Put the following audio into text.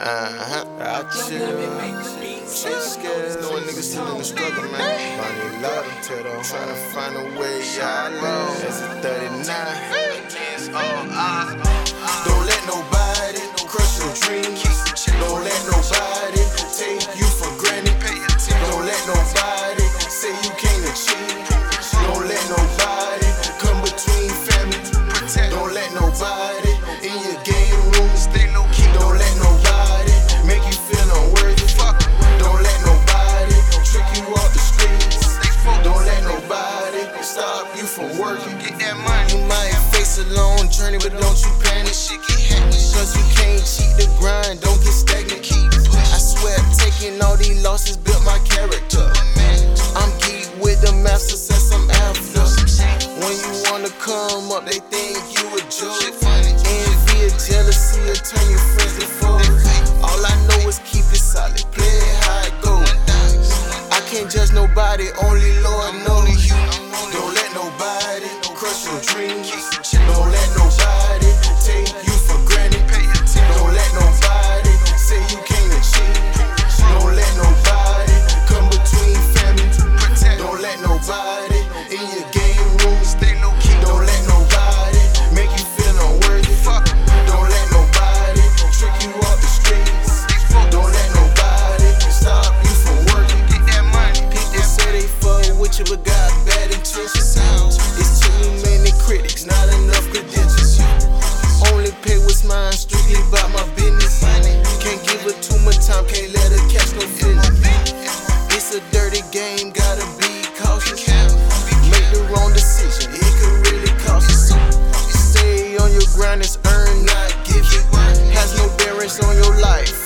Uh-huh. I chill. So scared. Knowing niggas still in the struggle, man. Bonnie Lotto, Tito. Trying to find a way, I know. It's a 39. Stop you. Get that money. You might face a long journey, but don't you panic. Cause you can't cheat the grind, don't get stagnant. Keep I swear, taking all these losses built my character. I'm geek with the master success I'm after. When you wanna come up, they think you a joke. Envy or jealousy will turn your friends to foes. All I know is keep it solid, play it how it goes. I can't judge nobody on in your game. Stay key. Don't let nobody make you feel unworthy. Fuck. Don't let nobody trick you off the streets. Don't let nobody stop you from working. People say they fuck with you, but got bad intentions. It's too many critics, not enough. Only pay what's mine, strictly by my business. Can't give her too much time, can't let her catch no feelings. Has no bearing on your life.